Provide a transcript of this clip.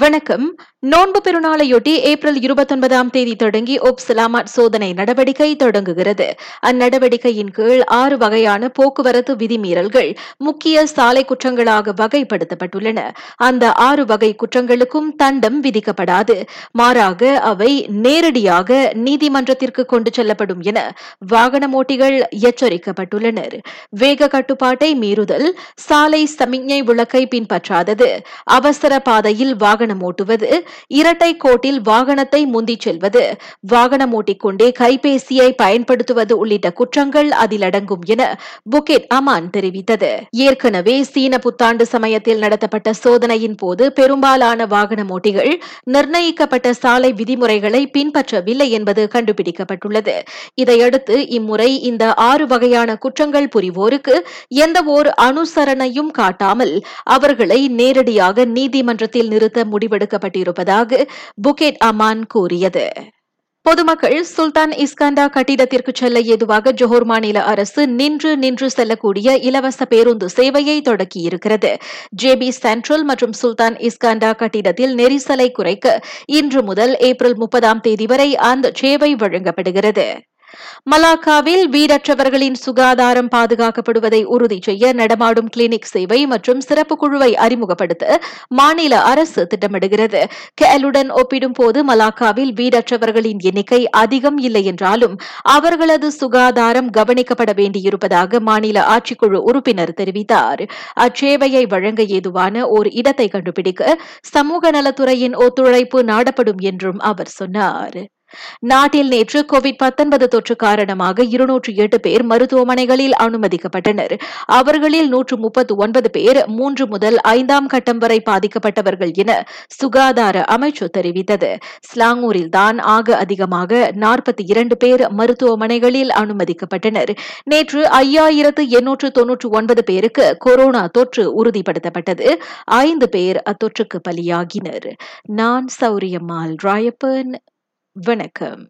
வணக்கம். நோன்பு பெருநாளையொட்டி ஏப்ரல் இருபத்தொன்பதாம் தேதி தொடங்கி ஒப் சலாமத் சோதனை நடவடிக்கை தொடங்குகிறது. அந்நடவடிக்கையின் கீழ் ஆறு வகையான போக்குவரத்து விதிமீறல்கள் முக்கிய சாலை குற்றங்களாக வகைப்படுத்தப்பட்டுள்ளன. அந்த ஆறு வகை குற்றங்களுக்கும் தண்டம் விதிக்கப்படாது. மாறாக அவை நேரடியாக நீதிமன்றத்திற்கு கொண்டு செல்லப்படும் என வாகன ஓட்டிகள் எச்சரிக்கப்பட்டுள்ளனர். வேக கட்டுப்பாட்டை மீறுதல் சாலை சமிக்ஞை விளக்கை பின்பற்றாதது அவசர பாதையில் வாகன வாகனம் ஓட்டுவது இரட்டை கோட்டில் வாகனத்தை முந்திச் செல்வது. வாகனம் ஓட்டிக்கொண்டே கைபேசியை பயன்படுத்துவது உள்ளிட்ட குற்றங்கள் அதில் அடங்கும் என புகேட் அமான் தெரிவித்தது. ஏற்கனவே சீன புத்தாண்டு சமயத்தில் நடத்தப்பட்ட சோதனையின் போது பெரும்பாலான வாகனம் ஓட்டிகள் நிர்ணயிக்கப்பட்ட சாலை விதிமுறைகளை பின்பற்றவில்லை என்பது கண்டுபிடிக்கப்பட்டுள்ளது. இதையடுத்து இம்முறை இந்த ஆறு வகையான குற்றங்கள் புரிவோருக்கு எந்த அனுசரணையும் காட்டாமல் அவர்களை நேரடியாக நீதிமன்றத்தில் நிறுத்த முடிவெடுக்கப்பட்டிருப்பதாக புகேட் அமான் கூறியது. பொதுமக்கள் சுல்தான் இஸ்காண்டா கட்டிடத்திற்கு செல்ல ஏதுவாக ஜோஹர் மாநில அரசு நின்று நின்று செல்லக்கூடிய இலவச பேருந்து சேவையை தொடக்கியிருக்கிறது. ஜேபி சென்ட்ரல் மற்றும் சுல்தான் இஸ்காண்டா கட்டிடத்தில் நெரிசலை குறைக்க இன்று முதல் ஏப்ரல் முப்பதாம் தேதி வரை அந்த சேவை வழங்கப்படுகிறது. மலாக்காவில் வீடற்றவர்களின் சுகாதாரம் பாதுகாக்கப்படுவதை உறுதி செய்ய நடமாடும் கிளினிக் சேவை மற்றும் சிறப்பு குழுவை அறிமுகப்படுத்த மாநில அரசு திட்டமிடுகிறது. கேலுடன் ஒப்பிடும் போது மலாக்காவில் வீடற்றவர்களின் எண்ணிக்கை அதிகம் இல்லை என்றாலும் அவர்களது சுகாதாரம் கவனிக்கப்பட வேண்டியிருப்பதாக மாநில ஆட்சிக்குழு உறுப்பினர் தெரிவித்தார். அச்சேவையை வழங்க ஏதுவான ஓர் இடத்தை கண்டுபிடிக்க சமூக நலத்துறையின் ஒத்துழைப்பு நாடப்படும் என்றும் அவர் சொன்னார். நாட்டில் நேற்று கோவிட் பத்தொன்பது தொற்று காரணமாக இருநூற்று எட்டு பேர் மருத்துவமனைகளில் அனுமதிக்கப்பட்டனர். அவர்களில் நூற்று முப்பத்து ஒன்பது பேர் மூன்று முதல் ஐந்தாம் கட்டம் வரை பாதிக்கப்பட்டவர்கள் என சுகாதார அமைச்சு தெரிவித்தது. ஸ்லாங்கூரில்தான் ஆக அதிகமாக நாற்பத்தி இரண்டு பேர் மருத்துவமனைகளில் அனுமதிக்கப்பட்டனர். நேற்று ஐயாயிரத்து எண்ணூற்று தொன்னூற்று ஒன்பது பேருக்கு கொரோனா தொற்று உறுதிப்படுத்தப்பட்டது. ஐந்து பேர் அத்தொற்றுக்கு பலியாகினர். நான் சௌரியம்மாள் ராயப்பன் வணக்கம்.